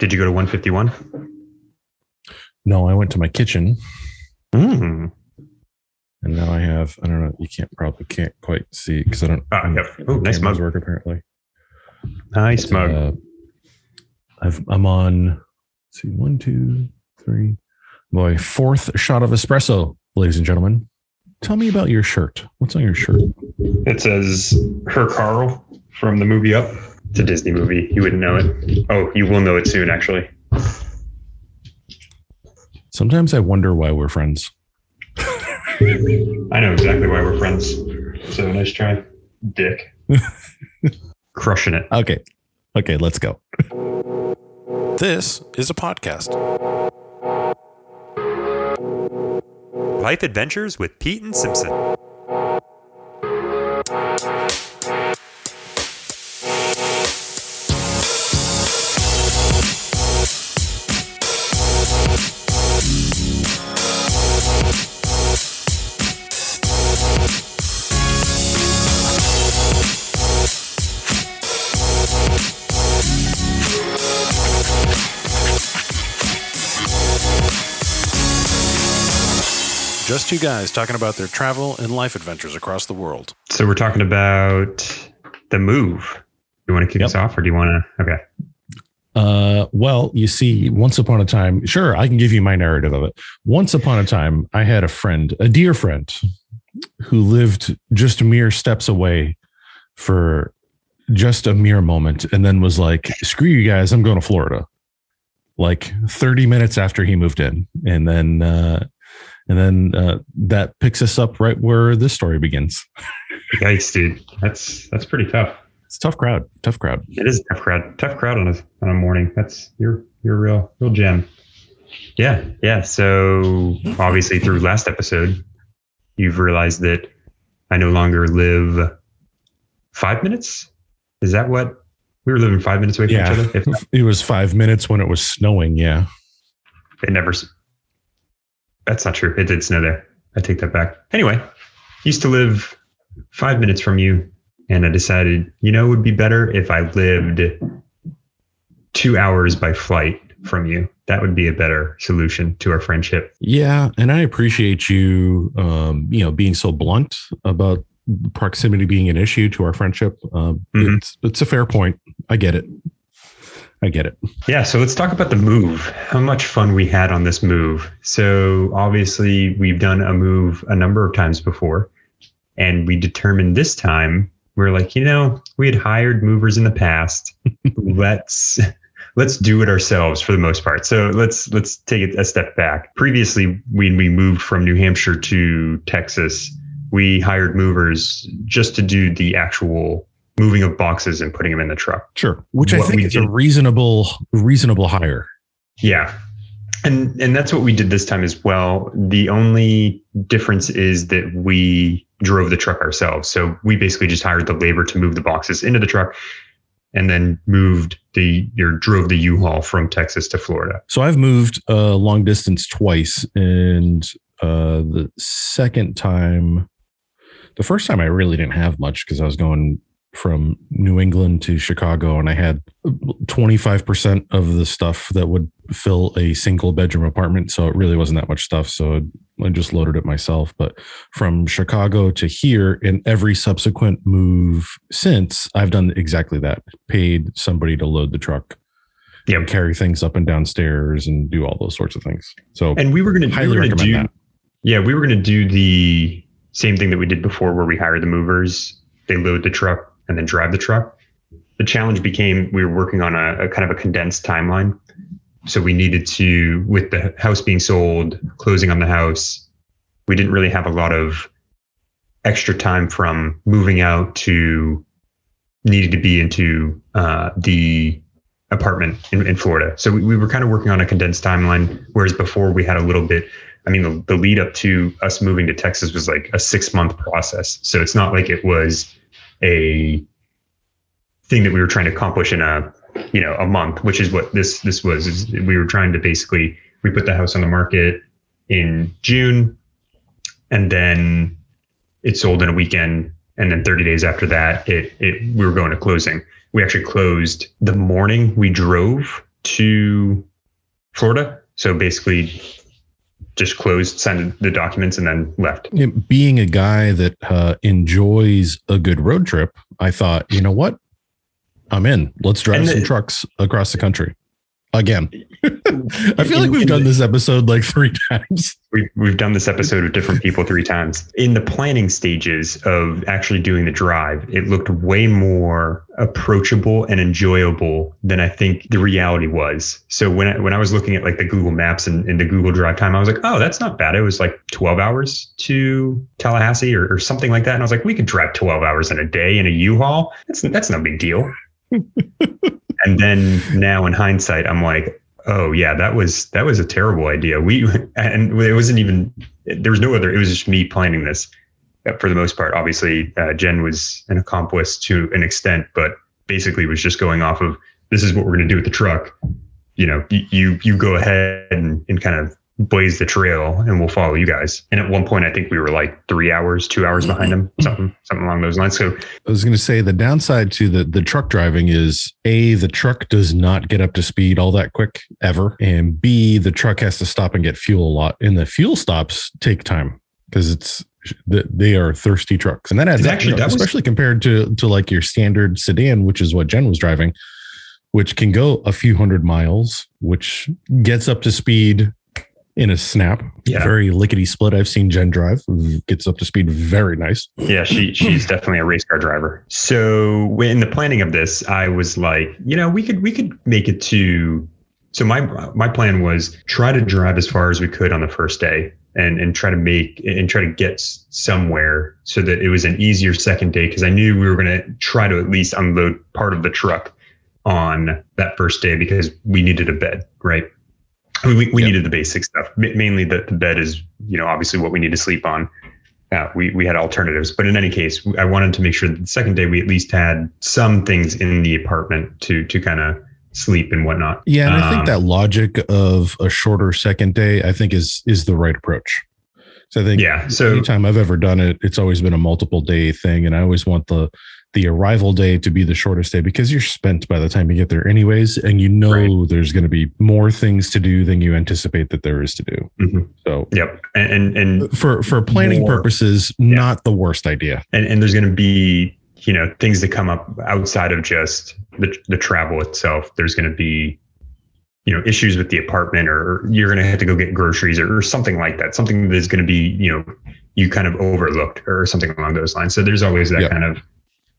Did you go to 151? No, I went to my kitchen Mm. and now I have, I don't know, you can't probably can't quite see because I don't. Ah, yep. Oh, nice cameras mug. work apparently. Nice But, mug. uh, I've, I'm on, let's see, one, two, three. My fourth shot of espresso, ladies and gentlemen. Tell me about your shirt. What's on your shirt? It says Her Carl from the movie Up. It's a Disney movie. You wouldn't know it. Oh, you will know it soon, actually. Sometimes I wonder why we're friends. I know exactly why we're friends. So nice try, Dick. Crushing it. Okay. Okay, let's go. This is a podcast. Life Adventures with Pete and Simpson. Two guys talking about their travel and life adventures across the world. So we're talking about the move. You want to kick Yep. us off, or do you want to? Okay. Uh, well, you see, once upon a time, sure, I can give you my narrative of it. Once upon a time, I had a friend, a dear friend, who lived just mere steps away for just a mere moment, and then was like, "Screw you guys, I'm going to Florida." Like 30 minutes after he moved in, and then uh, and then uh, that picks us up right where this story begins. Yikes, dude. That's that's pretty tough. It's a tough crowd, tough crowd. It is a tough crowd. Tough crowd on a on a morning. That's you're you're a real real gem. Yeah, yeah. So obviously through last episode, you've realized that I no longer live five minutes. Is that what we were living five minutes away from Yeah. each other? If not, It was five minutes when it was snowing. Yeah. it never. That's not true. It did snow there. I take that back. Anyway, used to live five minutes from you, and I decided, you know, it would be better if I lived two hours by flight from you. That would be a better solution to our friendship. Yeah, and I appreciate you, um, you know, being so blunt about proximity being an issue to our friendship. Um, Mhm. It's it's a fair point. I get it. I get it. Yeah, so let's talk about the move. How much fun we had on this move. So obviously, we've done a move a number of times before, and we determined this time we're like, you know, we had hired movers in the past. let's let's do it ourselves for the most part. So let's let's take it a step back. Previously, when we moved from New Hampshire to Texas, we hired movers just to do the actual moving of boxes and putting them in the truck. Sure. Which I think is a reasonable reasonable hire. Yeah. And and that's what we did this time as well. The only difference is that we drove the truck ourselves. So we basically just hired the labor to move the boxes into the truck and then moved the or drove the U-Haul from Texas to Florida. So I've moved uh, long distance twice, and uh, the second time, the first time I really didn't have much because I was going from New England to Chicago, and I had twenty five percent of the stuff that would fill a single bedroom apartment. So it really wasn't that much stuff. So I just loaded it myself. But from Chicago to here, in every subsequent move since, I've done exactly that. Paid somebody to load the truck Yeah. and carry things up and downstairs and do all those sorts of things. So And we were gonna, highly were gonna recommend do that. Yeah, we were gonna do the same thing that we did before where we hire the movers, they load the truck and then drive the truck. The challenge became we were working on a, a kind of a condensed timeline. So we needed to, with the house being sold, closing on the house, we didn't really have a lot of extra time from moving out to needed to be into uh, the apartment in, in Florida. So we, we were kind of working on a condensed timeline, whereas before we had a little bit I mean, the, the lead up to us moving to Texas was like a six month process. So it's not like it was a thing that we were trying to accomplish in a, you know, a month, which is what this, this was, we were trying to basically, we put the house on the market in June and then it sold in a weekend. And then 30 days after that, it, it, we were going to closing. We actually closed the morning we drove to Florida. So basically, just closed, signed the documents, and then left. Being a guy that uh, enjoys a good road trip, I thought, you know what? I'm in. Let's drive some trucks across the country again. I feel like we've done this episode like three times. We've, we've done this episode with different people three times. In the planning stages of actually doing the drive, it looked way more approachable and enjoyable than I think the reality was. So when I, when I was looking at like the Google Maps and, and the Google Drive time, I was like, oh, that's not bad. It was like 12 hours to Tallahassee or, or something like that. And I was like, we could drive 12 hours in a day in a U-Haul. That's that's no big deal. and then now in hindsight, I'm like, oh yeah, that was that was a terrible idea. We and it wasn't even there was no other. It was just me planning this for the most part. Obviously, uh, Jen was an accomplice to an extent, but basically was just going off of this is what we're going to do with the truck. You know, you you, you go ahead and, and kind of blaze the trail and we'll follow you guys. And at one point, I think we were like three hours, two hours mm-hmm. behind them, mm-hmm. something, something along those lines. So I was going to say the downside to the the truck driving is a the truck does not get up to speed all that quick ever, and b the truck has to stop and get fuel a lot, and the fuel stops take time because it's they are thirsty trucks, and that adds up, Actually, you know, that was- especially compared to to like your standard sedan, which is what Jen was driving, which can go a few hundred miles, which gets up to speed in a snap. Yeah. Very lickety split. I've seen Jen drive, gets up to speed very nice. Yeah, she she's definitely a race car driver. So in the planning of this, I was like, you know, we could we could make it to. So my my plan was try to drive as far as we could on the first day, and and try to make and try to get somewhere so that it was an easier second day because I knew we were going to try to at least unload part of the truck on that first day because we needed a bed, right? I mean, we, we Yep. needed the basic stuff. Ma- Mainly the, the bed is, you know, obviously what we need to sleep on. Uh, we, we had alternatives, but in any case, I wanted to make sure that the second day we at least had some things in the apartment to to kind of sleep and whatnot. Yeah, and I think Um, that logic of a shorter second day, I think is is the right approach. So I think Yeah. So anytime I've ever done it, it's always been a multiple day thing, and I always want the the arrival day to be the shortest day because you're spent by the time you get there anyways, and you know Right. there's going to be more things to do than you anticipate that there is to do. Mhm. So yep, and and and, for for planning More- purposes, not the worst idea. and, and there's going to be you know things that come up outside of just the the travel itself. There's going to be you know issues with the apartment, or you're going to have to go get groceries, or, or something like that. Something that's going to be you know you kind of overlooked, or something along those lines. So there's always that Yep. kind of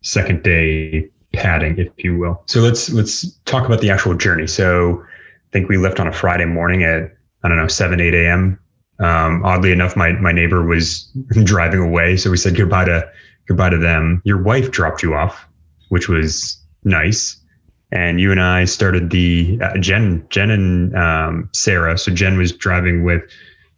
second day padding, if you will. So let's let's talk about the actual journey. So I think we left on a Friday morning at I don't know seven eight a.m. Um, oddly enough, my my neighbor was driving away, so we said goodbye to goodbye to them. Your wife dropped you off, which was nice, and you and I started the uh, Jen Jen and um, Sarah. So Jen was driving with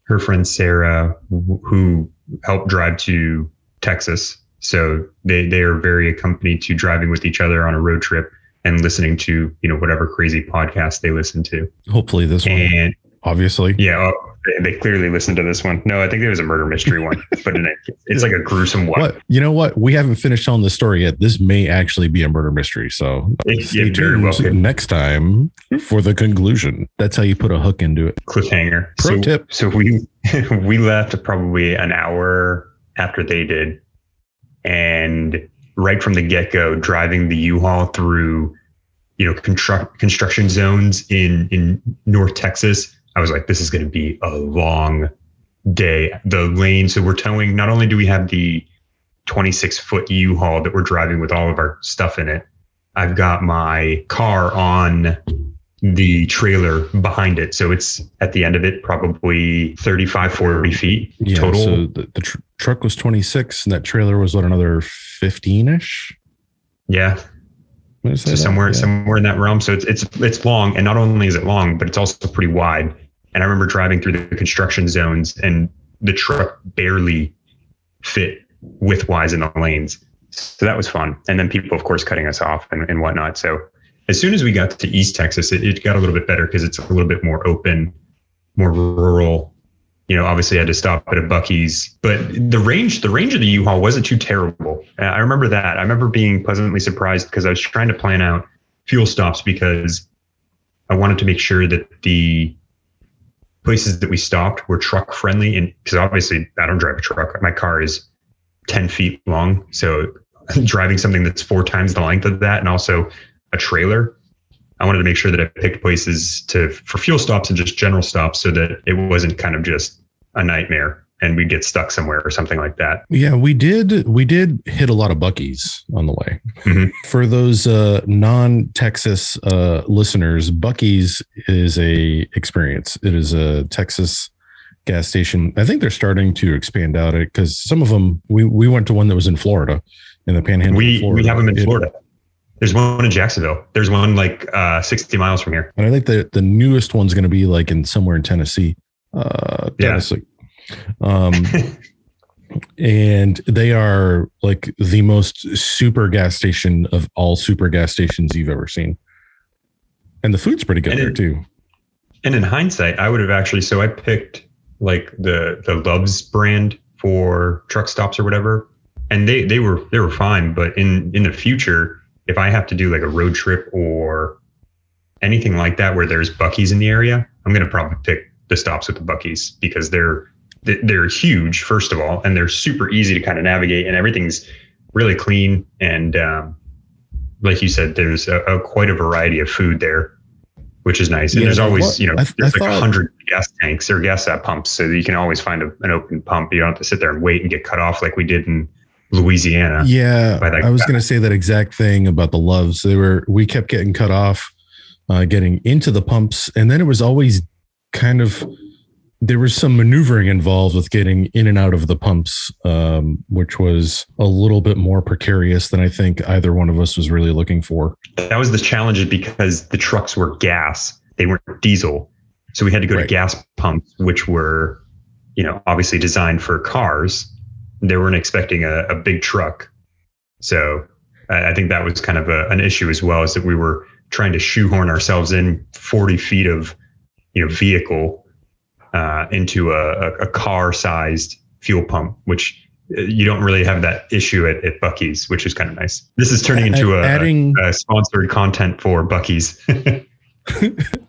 her friend Sarah, wh- who helped drive to Texas. So they they are very accompanied to driving with each other on a road trip and listening to you know whatever crazy podcast they listen to. Hopefully, this one, And obviously. yeah, oh, they, clearly listened to this one. No, I think it was a murder mystery one, but in a, it's like a gruesome one. What you know? What we haven't finished telling the story yet. This may actually be a murder mystery. So It- stay it very well next time for the conclusion. That's how you put a hook into it. cliffhanger. Pro so, tip. So we we left probably an hour after they did, and right from the get go, driving the U-Haul through, you know, construct construction zones in in North Texas. I was like, this is going to be a long day. The lane. So we're towing. Not only do we have the 26 foot U-Haul that we're driving with all of our stuff in it. I've got my car on the trailer behind it. So it's at the end of it, probably 35, 40 feet Yeah. total. So the, the tr- truck was 26 and that trailer was what another 15 ish. yeah. So somewhere, somewhere in that realm. So it's, it's, it's long. And not only is it long, but it's also pretty wide. And I remember driving through the construction zones and the truck barely fit width wise in the lanes. So that was fun. And then people, of course, cutting us off and, and whatnot. So as soon as we got to East Texas, it, it got a little bit better because it's a little bit more open, more rural. You know, obviously I had to stop at a Buc-ee's, but the range, the range of the U-Haul wasn't too terrible. I remember that. I remember being pleasantly surprised because I was trying to plan out fuel stops because I wanted to make sure that the places that we stopped were truck friendly. And because obviously I don't drive a truck, my car is 10 feet long. So driving something that's four times the length of that and also a trailer, I wanted to make sure that I picked places to for fuel stops and just general stops so that it wasn't kind of just a nightmare and we'd get stuck somewhere or something like that. Yeah, we did. We did hit a lot of Buc-ee's on the way. Mhm. For those uh, non-Texas uh, listeners, Buc-ee's is a experience. It is a Texas gas station. I think they're starting to expand out it because some of them. We we went to one that was in Florida, in the Panhandle. We we have them in It- Florida. There's one in Jacksonville. There's one like uh, 60 miles from here. and I think the the newest one's going to be like in somewhere in Tennessee. Uh, Yeah. Um, and they are like the most super gas station of all super gas stations you've ever seen. And the food's pretty good there too. And in hindsight, I would have actually. So I picked like the the Love's brand for truck stops or whatever, and they they were they were fine. But in in the future, if I have to do like a road trip or anything like that where there's Buc-ee's in the area, I'm gonna probably pick the stops with the Buc-ee's because they're they- they're huge first of all, and they're super easy to kind of navigate, and everything's really clean and um, like you said, there's a, a quite a variety of food there which is nice. And Yeah, there's always, what- you know, I there's I like a hundred gas tanks or gas uh, pumps, so you can always find a, an open pump. You don't have to sit there and wait and get cut off like we did in Louisiana. Yeah, I was going to say that exact thing about the loves. They were we kept getting cut off, uh, getting into the pumps, and then it was always kind of there was some maneuvering involved with getting in and out of the pumps, um, which was a little bit more precarious than I think either one of us was really looking for. That was the challenge because the trucks were gas, they weren't diesel. So we had to go Right. to gas pumps, which were, you know, obviously designed for cars. They weren't expecting a, a big truck. So I, I think that was kind of a, an issue as well, is that we were trying to shoehorn ourselves in 40 feet of, you know, vehicle uh, into a, a, a car-sized fuel pump, which uh, you don't really have that issue at, at Buc-ee's, which is kind of nice. This is turning into a, adding uh, sponsored content for Buc-ee's.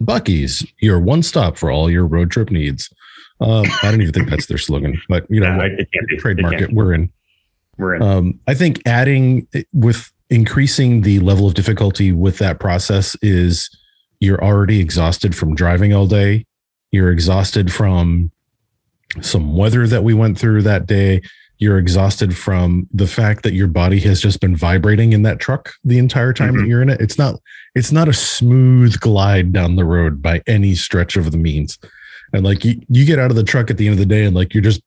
Buc-ee's, your one stop for all your road trip needs. Um, I don't even think that's their slogan, but you know, No, it can't be. It trademark it. We're in. We're in. Um, I think adding with increasing the level of difficulty with that process is you're already exhausted from driving all day. You're exhausted from some weather that we went through that day. You're exhausted from the fact that your body has just been vibrating in that truck the entire time that Mhm. you're in it. It's not it's not a smooth glide down the road by any stretch of the means. And like you, you get out of the truck at the end of the day and like you're just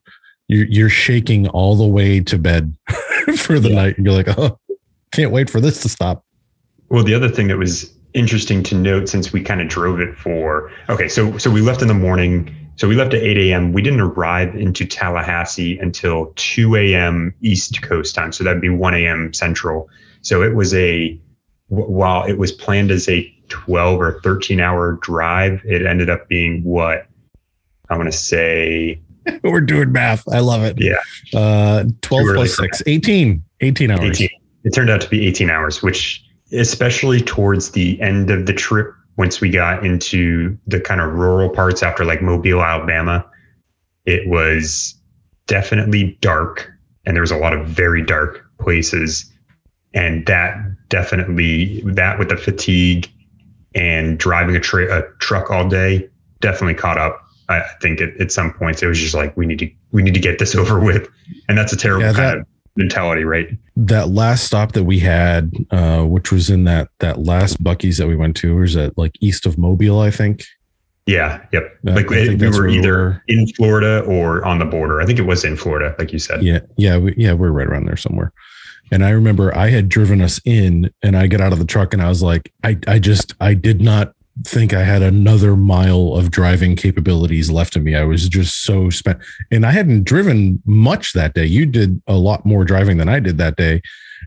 you're you're shaking all the way to bed for the night. And you're like, oh, can't wait for this to stop. Well, the other thing that was interesting to note since we kind of drove it for okay, so so we left in the morning. So we left at 8 a.m. We didn't arrive into Tallahassee until 2 a.m. East Coast time. So that'd be 1 a.m. Central. So it was a while it was planned as a 12 or 13 hour drive, it ended up being what I want to say We're doing math. I love it. Yeah. Uh, 12 Too early plus for 6, 18, 18 hours. 18. It turned out to be 18 hours, which especially towards the end of the trip, once we got into the kind of rural parts after like Mobile, Alabama, it was definitely dark and there was a lot of very dark places. And that definitely, that with the fatigue and driving a, tra- a truck all day definitely caught up. I I think at, at some points it was just like we need to we need to get this over with, and that's a terrible Yeah, kind of mentality, right? That last stop that we had, uh, which was in that that last Buc-ee's that we went to, was at like east of Mobile, I think. Yeah, yep. Uh, like I think we were where we either were. in Florida or on the border. I think it was in Florida, like you said. Yeah, yeah, we, yeah, we're right around there somewhere. And I remember I had driven us in, and I got out of the truck, and I was like, I, I just, I did not think I had another mile of driving capabilities left in me. I was just so spent, and I hadn't driven much that day. You did a lot more driving than I did that day,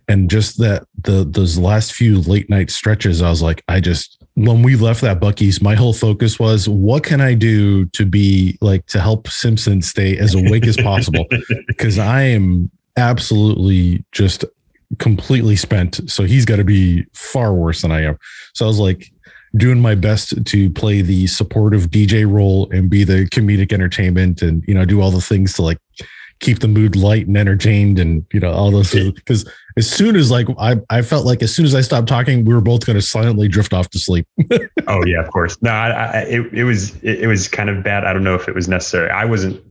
and just that the those last few late night stretches, I was like, I just. When we left that Buc-ee's, my whole focus was what can I do to be like to help Simpson stay as awake as possible because I am absolutely just completely spent. So he's got to be far worse than I am. So I was like, doing my best to play the supportive DJ role and be the comedic entertainment and you know do all the things to like keep the mood light and entertained and you know all those things. because as soon as like I, I felt like as soon as I stopped talking we were both going to silently drift off to sleep. oh yeah, of course. No, I, I, it it was it, it was kind of bad. I don't know if it was necessary. I wasn't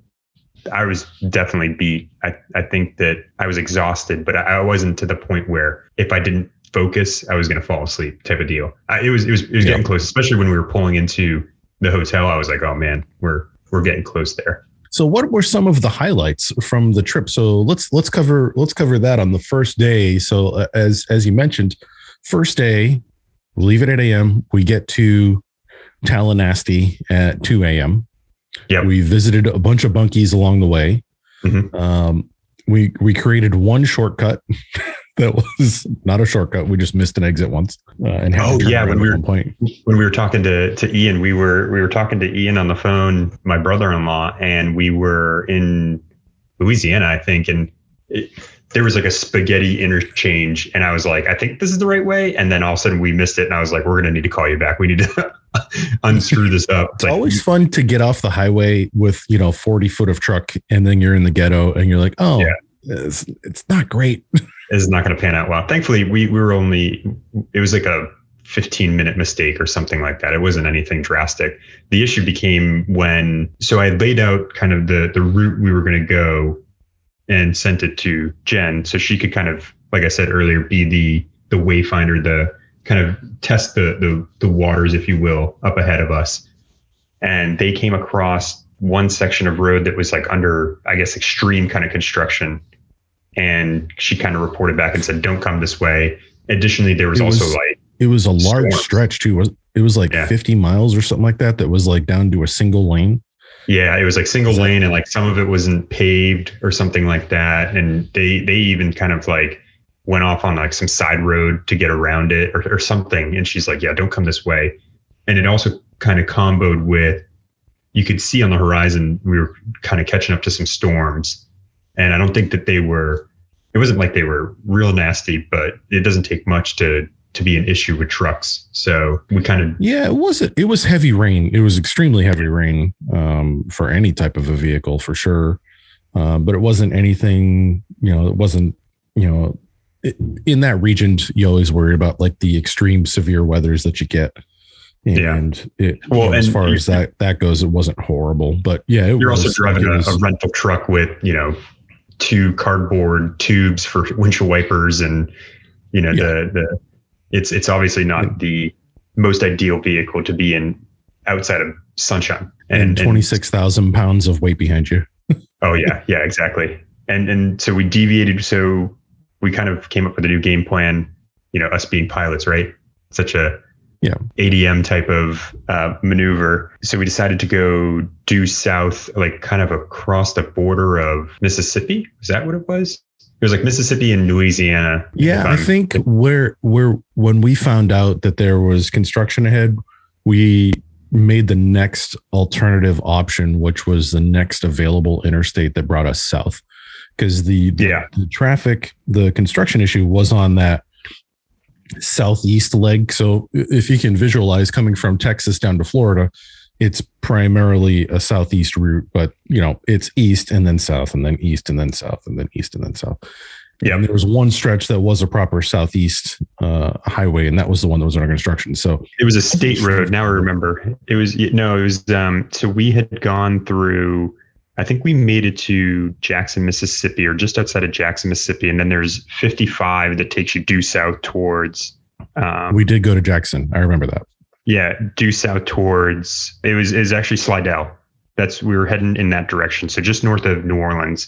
I was definitely beat. I, I think that I was exhausted, but I, I wasn't to the point where if I didn't focus, I was going to fall asleep type of deal. I, it was, it was, it was yeah. getting close, especially when we were pulling into the hotel. I was like, oh man, we're, we're getting close there. So what were some of the highlights from the trip? So let's, let's cover, let's cover that on the first day. So uh, as, as you mentioned, first day, we leave at 8 a.m. We get to Tallahassee at 2 a.m. Yeah. We visited a bunch of bunkies along the way. Mm-hmm. Um, we we created one shortcut that was not a shortcut. We just missed an exit once. Uh, and oh yeah, when we were point. when we were talking to to Ian, we were we were talking to Ian on the phone, my brother-in-law, and we were in Louisiana, I think, and it, there was like a spaghetti interchange, and I was like, I think this is the right way, and then all of a sudden we missed it, and I was like, we're gonna need to call you back. We need to unscrew this up. It's like, always fun to get off the highway with you know 40 foot of truck, and then you're in the ghetto, and you're like, oh. Yeah. It's, it's not great. it's not going to pan out well. Thankfully, we, we were only, it was like a 15 minute mistake or something like that. It wasn't anything drastic. The issue became when, so I laid out kind of the, the route we were going to go and sent it to Jen so she could kind of, like I said earlier, be the the wayfinder, the kind of test the the the waters, if you will, up ahead of us. And they came across one section of road that was like under, I guess, extreme kind of construction. And she kind of reported back and said, "Don't come this way." Additionally, there was, was also like it was a large storms. stretch too. Was it was like yeah. 50 miles or something like that that was like down to a single lane. Yeah, it was like single lane and like some of it wasn't paved or something like that. And they they even kind of like went off on like some side road to get around it or, or something. And she's like, Yeah, don't come this way. And it also kind of comboed with you could see on the horizon we were kind of catching up to some storms. And I don't think that they were it wasn't like they were real nasty, but it doesn't take much to to be an issue with trucks. So we kind of yeah, it wasn't. it was heavy rain. It was extremely heavy rain um, for any type of a vehicle for sure. Uh, but it wasn't anything, you know, it wasn't, you know, it, in that region, you always worry about like the extreme severe weathers that you get. And yeah. it, well, you know, as far as that that goes, it wasn't horrible. But yeah, you're also driving a, a rental truck with you know two cardboard tubes for windshield wipers and you know yeah. the the it's it's obviously not the most ideal vehicle to be in outside of sunshine. And, and twenty six thousand pounds of weight behind you. oh yeah, yeah, exactly. And and so we deviated. So we kind of came up with a new game plan. You know, us being pilots, right? Such a yeah ADM type of uh, maneuver. So we decided to go due south, like kind of across the border of Mississippi. Is that what it was? It was like Mississippi and Louisiana. Yeah, I think where where when we found out that there was construction ahead, we made the next alternative option, which was the next available interstate that brought us south. Because the, the, yeah. the traffic, the construction issue was on that southeast leg. So if you can visualize coming from Texas down to Florida, it's primarily a southeast route, but you know, it's east and then south and then east and then south and then east and then south. Yeah. And there was one stretch that was a proper southeast uh, highway, and that was the one that was under construction. So it was a state road. Now I remember. It was no, it was um so we had gone through I think we made it to Jackson, Mississippi, or just outside of Jackson, Mississippi, and then there's 55 that takes you due south towards. Um, we did go to Jackson. I remember that. Yeah, due south towards it was is actually Slidell. That's we were heading in that direction, so just north of New Orleans.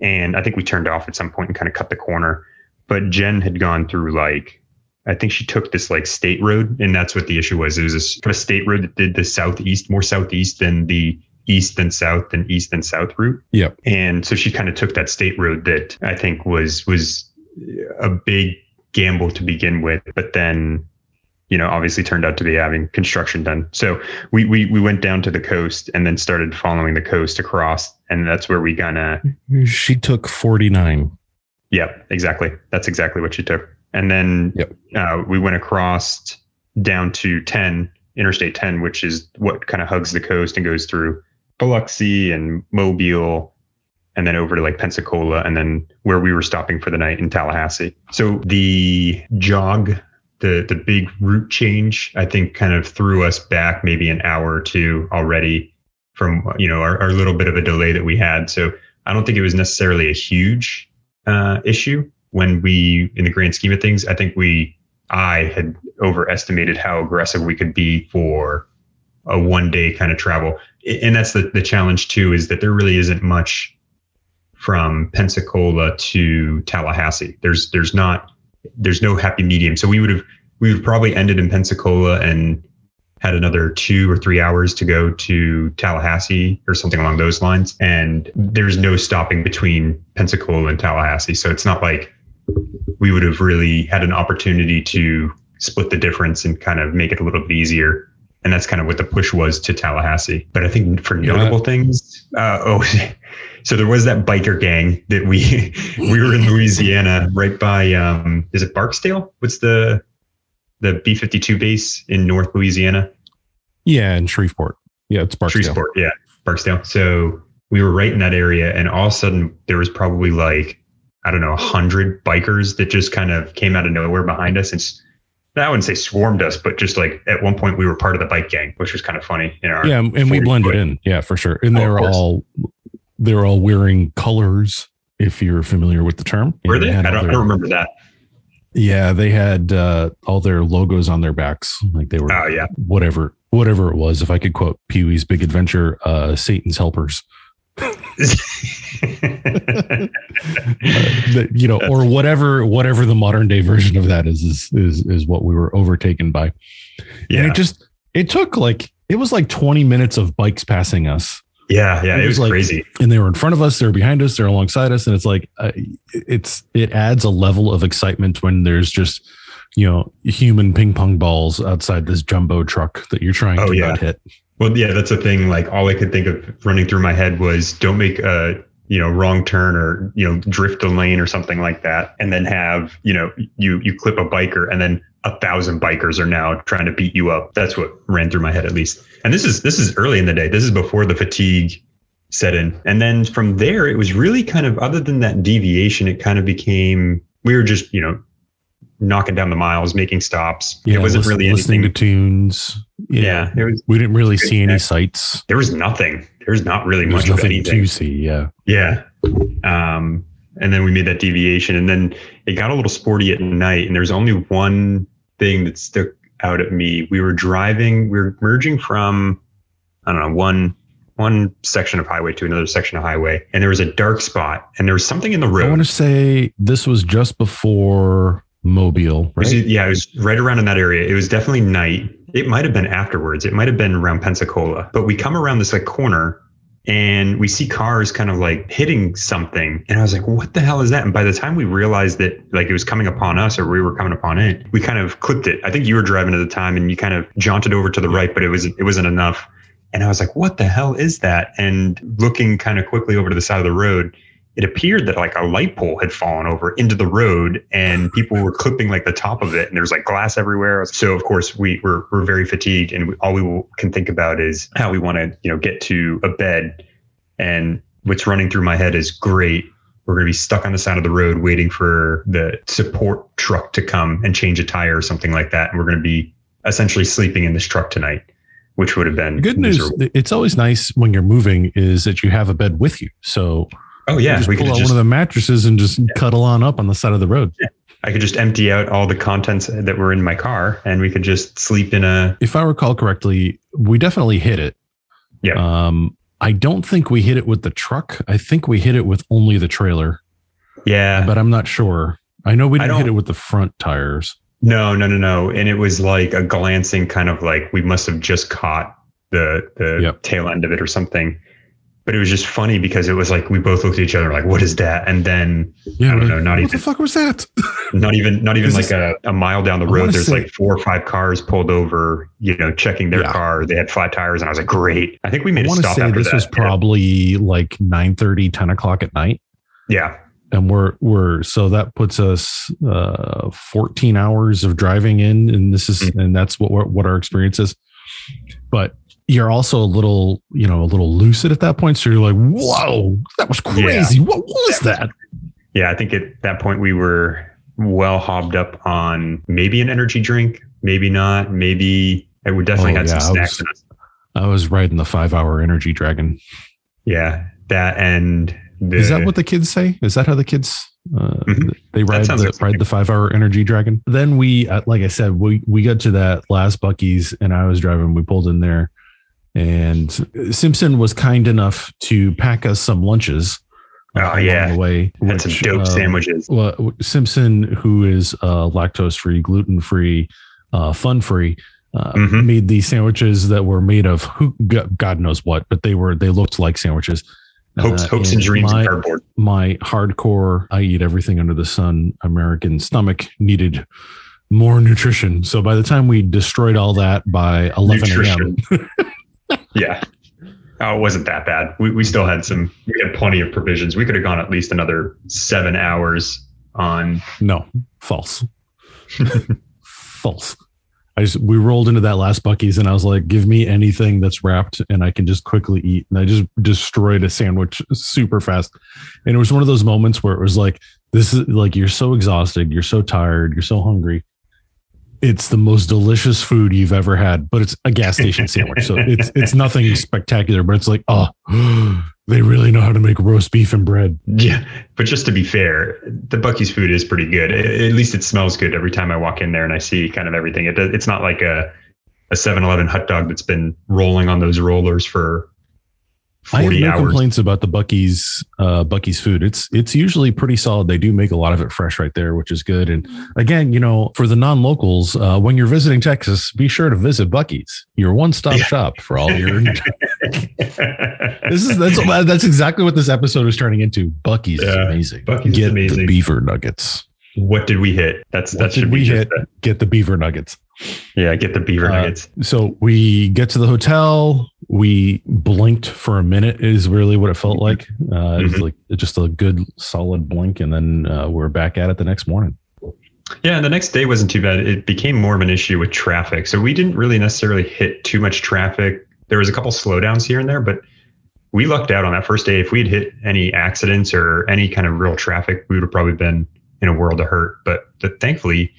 And I think we turned off at some point and kind of cut the corner. But Jen had gone through like I think she took this like state road, and that's what the issue was. It was a of state road that did the southeast, more southeast than the east and south and east and south route. Yep. And so she kind of took that state road that I think was was a big gamble to begin with, but then you know, obviously turned out to be having construction done. So we we we went down to the coast and then started following the coast across, and that's where we gonna. She took forty nine. Yep, exactly. That's exactly what she took. And then yep. uh, we went across down to 10, Interstate 10, which is what kind of hugs the coast and goes through Biloxi and Mobile and then over to like Pensacola and then where we were stopping for the night in Tallahassee. So the jog, the the big route change, I think kind of threw us back maybe an hour or two already from you know our, our little bit of a delay that we had. So I don't think it was necessarily a huge uh, issue when we, in the grand scheme of things, I think we, I had overestimated how aggressive we could be for a one day kind of travel. And that's the, the challenge too, is that there really isn't much from Pensacola to Tallahassee. There's, there's not, there's no happy medium. So we would have, we would probably ended in Pensacola and had another two or three hours to go to Tallahassee or something along those lines. And there's no stopping between Pensacola and Tallahassee. So it's not like we would have really had an opportunity to split the difference and kind of make it a little bit easier. And that's kind of what the push was to Tallahassee. But I think for notable yeah. things, uh, oh, so there was that biker gang that we we were in Louisiana, right by um, is it Barksdale? What's the the B 52 base in North Louisiana. Yeah, in Shreveport. Yeah, it's Barksdale. Shreveport, yeah, Barksdale. So we were right in that area, and all of a sudden there was probably like I don't know, a hundred bikers that just kind of came out of nowhere behind us and. I wouldn't say swarmed us, but just like at one point we were part of the bike gang, which was kind of funny. In our yeah, and we blended foot. in. Yeah, for sure. And they oh, were all they were all wearing colors. If you're familiar with the term, were they? I don't, I don't remember that. Yeah, they had uh, all their logos on their backs, like they were. Oh yeah. Whatever, whatever it was. If I could quote Pee Wee's Big Adventure, uh, Satan's helpers. uh, you know, or whatever, whatever the modern day version of that is, is is is what we were overtaken by. Yeah. And it just it took like it was like 20 minutes of bikes passing us yeah, yeah, it, it was, was like, crazy. And they were in front of us, they were behind us, they're alongside us, and it's like uh, it's it adds a level of excitement when there's just you know human ping pong balls outside this jumbo truck that you're trying oh, to yeah. hit. Well, yeah, that's the thing. Like all I could think of running through my head was don't make a you know wrong turn or you know drift a lane or something like that, and then have you know you you clip a biker and then a thousand bikers are now trying to beat you up. That's what ran through my head at least. And this is this is early in the day. This is before the fatigue set in. And then from there, it was really kind of other than that deviation, it kind of became we were just you know knocking down the miles, making stops. Yeah, it wasn't listen, really listening anything. to tunes. Yeah, yeah was, we didn't really see any sights. There was nothing. There's not really There's much nothing of anything to see. Yeah, yeah. Um, and then we made that deviation, and then it got a little sporty at night. And there's only one thing that stuck out at me. We were driving, we were merging from, I don't know, one one section of highway to another section of highway, and there was a dark spot, and there was something in the road. I want to say this was just before Mobile, right? It yeah, it was right around in that area. It was definitely night. It might have been afterwards. It might have been around Pensacola, but we come around this like corner and we see cars kind of like hitting something and i was like what the hell is that and by the time we realized that like it was coming upon us or we were coming upon it we kind of clipped it i think you were driving at the time and you kind of jaunted over to the right but it was it wasn't enough and i was like what the hell is that and looking kind of quickly over to the side of the road it appeared that like a light pole had fallen over into the road and people were clipping like the top of it and there's like glass everywhere. So of course we were, we're very fatigued and we, all we can think about is how we want to you know get to a bed. And what's running through my head is great we're going to be stuck on the side of the road waiting for the support truck to come and change a tire or something like that and we're going to be essentially sleeping in this truck tonight which would have been good miserable. news it's always nice when you're moving is that you have a bed with you. So Oh yeah, just we pull out just, one of the mattresses and just yeah. cuddle on up on the side of the road. Yeah. I could just empty out all the contents that were in my car, and we could just sleep in a. If I recall correctly, we definitely hit it. Yeah. Um, I don't think we hit it with the truck. I think we hit it with only the trailer. Yeah, but I'm not sure. I know we didn't hit it with the front tires. No, no, no, no. And it was like a glancing kind of like we must have just caught the the yep. tail end of it or something but it was just funny because it was like we both looked at each other like, "What is that?" And then yeah, I don't know, not what even what the fuck was that? not even not even is like this, a, a mile down the road. There's like four or five cars pulled over, you know, checking their yeah. car. They had flat tires, and I was like, "Great!" I think we made I a stop. Say this that. was probably yeah. like 9 30, 10 o'clock at night. Yeah, and we're we're so that puts us uh 14 hours of driving in and this is Mhm. and that's what what our experience is but you're also a little you know a little lucid at that point. So you're like whoa that was crazy. What was that? Yeah, I think at that point we were well hobbed up on maybe an energy drink, maybe not, maybe and we definitely Oh, had some yeah, I snacks. was- i was riding the five hour energy dragon. Yeah, that and the, is that what the kids say? Is that how the kids uh, Mhm. they ride the like ride the five hour energy dragon? Then we uh, like i said we we got to that last Buc-ee's and i was driving we pulled in there and simpson was kind enough to pack us some lunches uh, Oh, yeah. the way had some which, dope uh, sandwiches? well, Simpson, who is uh, lactose free, gluten free, uh, fun free, uh, Mhm. made these sandwiches that were made of who God knows what, but they were they looked like sandwiches. Hopes, Uh, hopes and dreams my, cardboard. my hardcore, I eat everything under the sun American stomach needed more nutrition. So by the time we destroyed all that by 11 a.m.. yeah. Oh, it wasn't that bad. We, we still had some, we had plenty of provisions. We could have gone at least another seven hours on. no, false. false. I just we rolled into that last Buc-ee's and I was like, give me anything that's wrapped and I can just quickly eat. And I just destroyed a sandwich super fast. And it was one of those moments where it was like, this is like you're so exhausted, you're so tired, you're so hungry. It's the most delicious food you've ever had, but it's a gas station sandwich. So it's it's nothing spectacular, but it's like, oh, they really know how to make roast beef and bread. Yeah. But just to be fair, the Buc-ee's food is pretty good. At least it smells good every time I walk in there and I see kind of everything. It does, it's not like a, a 7 Eleven hot dog that's been rolling on those rollers for I have no hours. complaints about the Buc-ee's uh, Buc-ee's food. It's it's usually pretty solid. They do make a lot of it fresh right there, which is good. And again, you know, for the non-locals, uh, when you're visiting Texas, be sure to visit Buc-ee's, your one-stop Yeah. shop for all your. this is that's that's exactly what this episode is turning into. Buc-ee's is Yeah, amazing. Buc-ee's Get amazing. the beaver nuggets. what did we hit? That's What that should we be hit? the- Get the beaver nuggets. yeah, get the beaver Uh, nuggets. So we get to the hotel. We blinked for a minute. Is really what it felt Mm-hmm. like. Uh, It was Mhm. like just a good solid blink, and then uh, we're back at it the next morning. Yeah, and the next day wasn't too bad. It became more of an issue with traffic. So we didn't really necessarily hit too much traffic. There was a couple slowdowns here and there, but we lucked out on that first day. If we had hit any accidents or any kind of real traffic, we would have probably been in a world of hurt. But th- thankfully,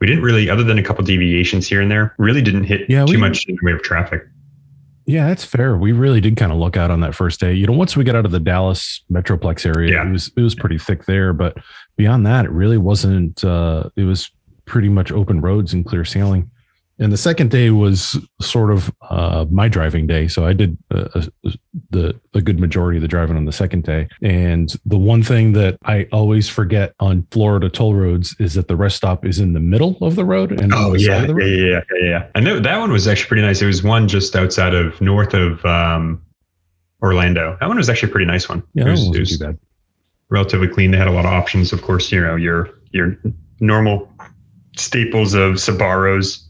we didn't really, other than a couple deviations here and there, really didn't hit Yeah, too we- much in the way of traffic. Yeah, that's fair. We really did kind of look out on that first day. You know, once we got out of the Dallas metroplex area, Yeah. it was it was pretty thick there. But beyond that, it really wasn't. Uh, it was pretty much open roads and clear sailing. And the second day was sort of uh, my driving day, so I did uh, uh, the a good majority of the driving on the second day. And the one thing that I always forget on Florida toll roads is that the rest stop is in the middle of the road and Oh yeah, road. yeah, yeah, yeah. I know that one was actually pretty nice. It was one just outside of north of um, Orlando. That one was actually a pretty nice one. Yeah, it was, it was too bad. relatively clean. They had a lot of options. Of course, you know your your normal staples of Sbarros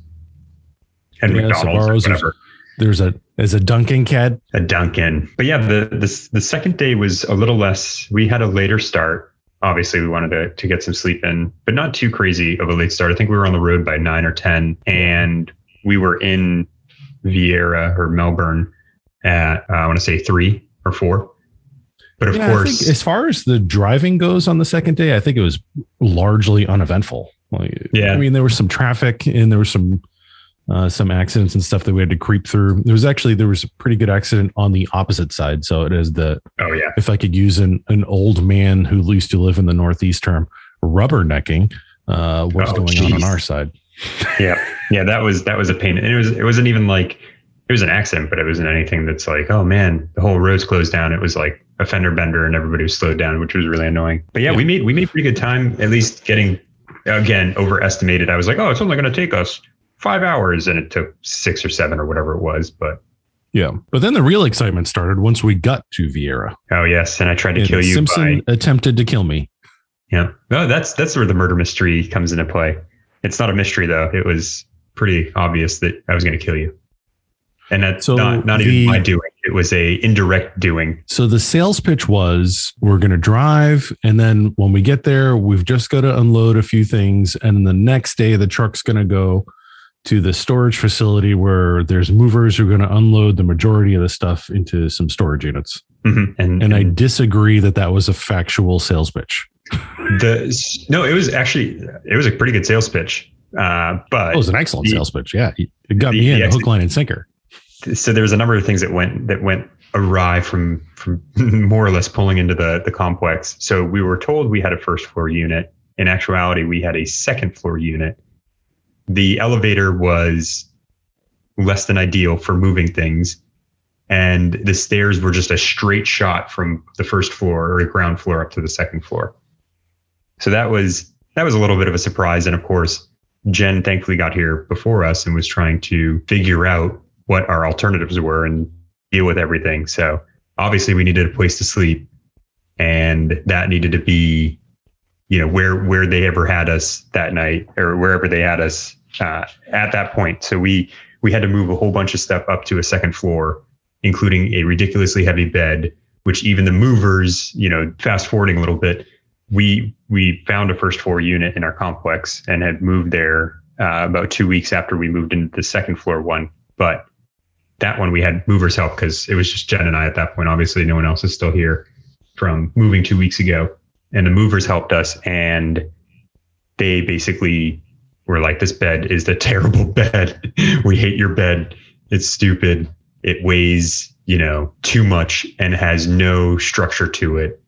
and Yeah, McDonald's, or whatever. There's a there's a Dunkin' Cat A Dunkin'. But yeah, the the the second day was a little less. We had a later start. Obviously, we wanted to to get some sleep in, but not too crazy of a late start. I think we were on the road by nine or ten, and we were in Viera or Melbourne at uh, I want to say three or four. But of Yeah, course, as far as the driving goes on the second day, I think it was largely uneventful. Like, Yeah. I mean, there was some traffic and there was some uh, some accidents and stuff that we had to creep through. There was actually there was a pretty good accident on the opposite side. So it is the oh yeah, if I could use an an old man who used to live in the Northeast term, rubbernecking. Uh, what's Oh, going on on our side? yeah, yeah. That was that was a pain, and it was it wasn't even like it was an accident, but it wasn't anything that's like, oh man, the whole road's closed down. It was like a fender bender, and everybody was slowed down, which was really annoying. But yeah, Yeah. we made we made pretty good time, at least getting again overestimated. I was like, oh, it's only going to take us five hours, and it took six or seven or whatever it was. But Yeah, but then the real excitement started once we got to Viera. oh yes, and I tried to And kill you Simpson by attempted to kill me. yeah. No, that's that's where the murder mystery comes into play. It's not a mystery though. It was pretty obvious that I was going to kill you, and that's So not not the- even my doing. It it was a indirect doing. So the sales pitch was we're going to drive. And then when we get there, we've just got to unload a few things. And the next day, the truck's going to go to the storage facility where there's movers who are going to unload the majority of the stuff into some storage units. Mhm. And, And I disagree that that was a factual sales pitch. the no, it was actually it was a pretty good sales pitch. Uh, but It was an excellent The- sales pitch. Yeah. It got the- me in ex- hook, line, and sinker. so there was a number of things that went that went awry from from more or less pulling into the the complex. So we were told we had a first floor unit. In actuality, we had a second floor unit. The elevator was less than ideal for moving things, and the stairs were just a straight shot from the first floor or ground floor up to the second floor. So that was that was a little bit of a surprise, and of course, Jen thankfully got here before us and was trying to figure out what our alternatives were and deal with everything. So obviously we needed a place to sleep and that needed to be, you know, where, where they ever had us that night or wherever they had us uh, at that point. So we, we had to move a whole bunch of stuff up to a second floor, including a ridiculously heavy bed, which even the movers, you know, fast forwarding a little bit, we, we found a first floor unit in our complex and had moved there uh, about two weeks after we moved into the second floor one. But that one we had movers help because it was just Jen and I at that point. Obviously, no one else is still here from moving two weeks ago. And the movers helped us and they basically were like, This bed is the terrible bed. we hate your bed. It's stupid. It weighs, you know, too much and has no structure to it.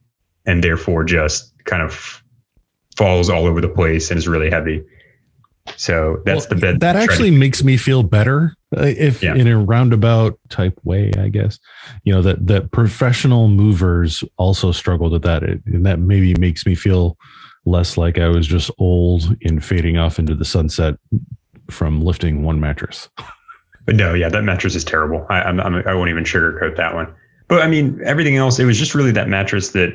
And therefore just kind of falls all over the place and is really heavy. So that's Well, the bed. That tried to- actually makes me feel better uh, if Yeah. in a roundabout type way, I guess, you know, that, that professional movers also struggled with that. It, and that maybe makes me feel less like I was just old and fading off into the sunset from lifting one mattress. But no, yeah, that mattress is terrible. I, I'm, I'm, I won't even sugarcoat that one. But I mean, everything else, it was just really that mattress that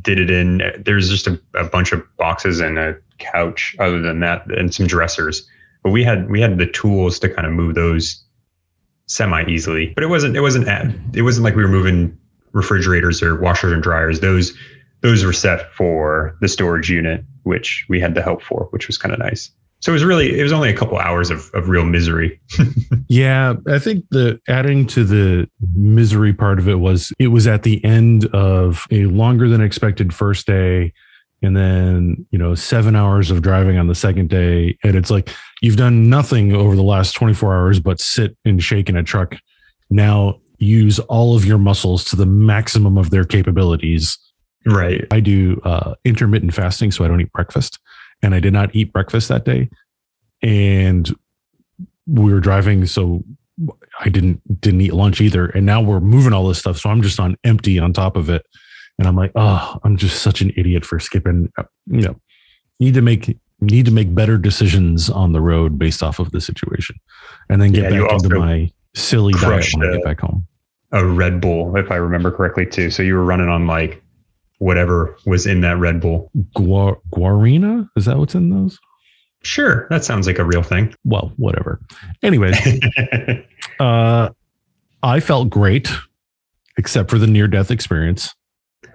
did it in. There's just a, a bunch of boxes and a couch other than that and some dressers. But we had we had the tools to kind of move those semi easily. But it wasn't it wasn't it wasn't like we were moving refrigerators or washers and dryers. Those those were set for the storage unit, which we had the help for, which was kind of nice. So it was really it was only a couple hours of, of real misery. Yeah, I think the adding to the misery part of it was it was at the end of a longer than expected first day and then, you know, 7 hours of driving on the second day and it's like you've done nothing over the last 24 hours but sit and shake in a truck. Now use all of your muscles to the maximum of their capabilities. Right. I do uh, intermittent fasting so I don't eat breakfast and I did not eat breakfast that day. And we were driving so I didn't didn't eat lunch either. And now we're moving all this stuff. So I'm just on empty on top of it. And I'm like, oh, I'm just such an idiot for skipping. uh, You know, need to make need to make better decisions on the road based off of the situation. And then get Yeah, back into my silly diet when I the- get back home. a Red Bull, if I remember correctly, too. So you were running on like whatever was in that Red Bull. Guar- Guarina? Is that what's in those? Sure, that sounds like a real thing. Well, whatever. Anyways, uh I felt great, except for the near death experience.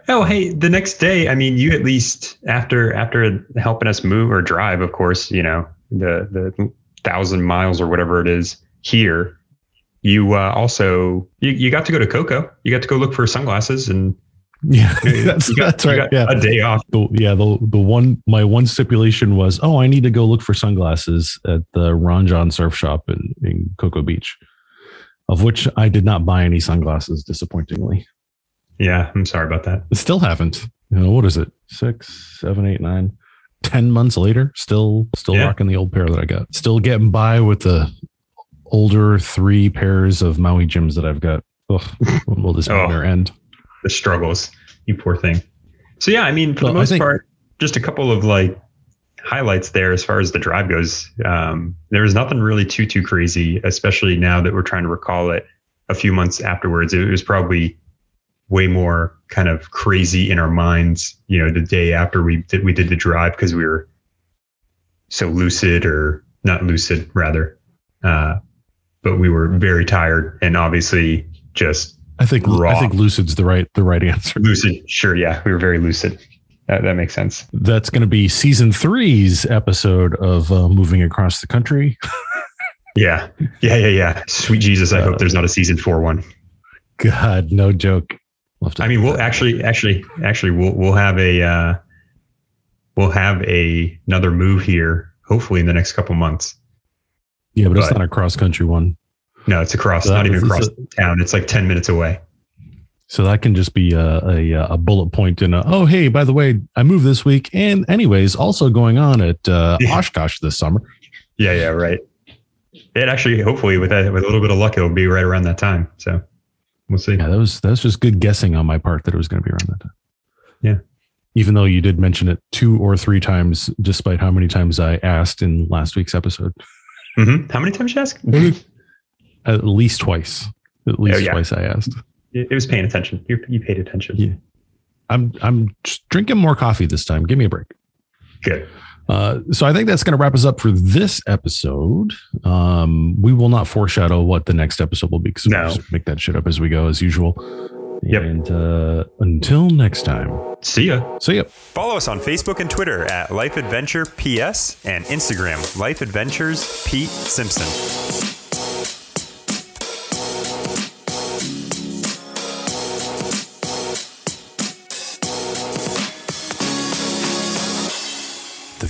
oh, hey, the next day, I mean, you at least after after helping us move or drive, of course, you know the the thousand miles or whatever it is here. You uh, also you, you got to go to Cocoa. You got to go look for sunglasses and Yeah, that's you got, that's right. Yeah, a day off. the, yeah. The the one my one stipulation was, oh, I need to go look for sunglasses at the Ron Jon Surf Shop in in Cocoa Beach, of which I did not buy any sunglasses. Disappointingly, Yeah, I'm sorry about that. still haven't. You know what is it? Six, seven, eight, nine, ten months later, still still Yeah. rocking the old pair that I got. Still getting by with the older three pairs of Maui Jims that I've got. Ugh, will this Oh. end? The struggles. You poor thing. So yeah, I mean, for Well, the most think- part, just a couple of like highlights there as far as the drive goes. Um, there was nothing really too too crazy, especially now that we're trying to recall it a few months afterwards. It was probably way more kind of crazy in our minds, you know, the day after we did we did the drive because we were so lucid or not lucid rather. Uh, but we were very tired and obviously just I think I think lucid's the right the right answer. Lucid. Sure. Yeah. We were very lucid. That, that makes sense. That's going to be season three's episode of uh, moving across the country. Yeah. Yeah. Yeah. Yeah. Sweet Jesus. I Uh, hope there's not a season four one. God, no joke. We'll I mean, we'll actually, actually, actually, we'll, we'll have a, uh, we'll have a, another move here, hopefully in the next couple months. yeah, but it's not a cross country one. No, it's across, So not even across town. It's like 10 minutes away. So that can just be a, a, a bullet point in a, oh, hey, by the way, I moved this week. And anyways, also going on at uh, Yeah. Oshkosh this summer. Yeah. Yeah. Right. It actually, hopefully with that, with a little bit of luck, it'll be right around that time. So we'll see. Yeah, that was that was just good guessing on my part that it was going to be around that time. Yeah. Even though you did mention it two or three times, despite how many times I asked in last week's episode, hmm How many times did you ask? At least twice. At least Oh, yeah. twice I asked. It it was paying attention. You, you paid attention. Yeah. I'm I'm drinking more coffee this time. Give me a break. Good. Uh, so I think that's going to wrap us up for this episode. Um, we will not foreshadow what the next episode will be because No. we'll just make that shit up as we go, as usual. Yep. And uh, until next time, See ya. see ya. Follow us on Facebook and Twitter at Life Adventure PS and Instagram Life Adventures Pete Simpson.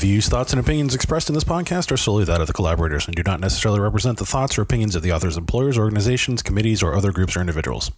Views, thoughts, and opinions expressed in this podcast are solely that of the collaborators and do not necessarily represent the thoughts or opinions of the author's employers, organizations, committees, or other groups or individuals.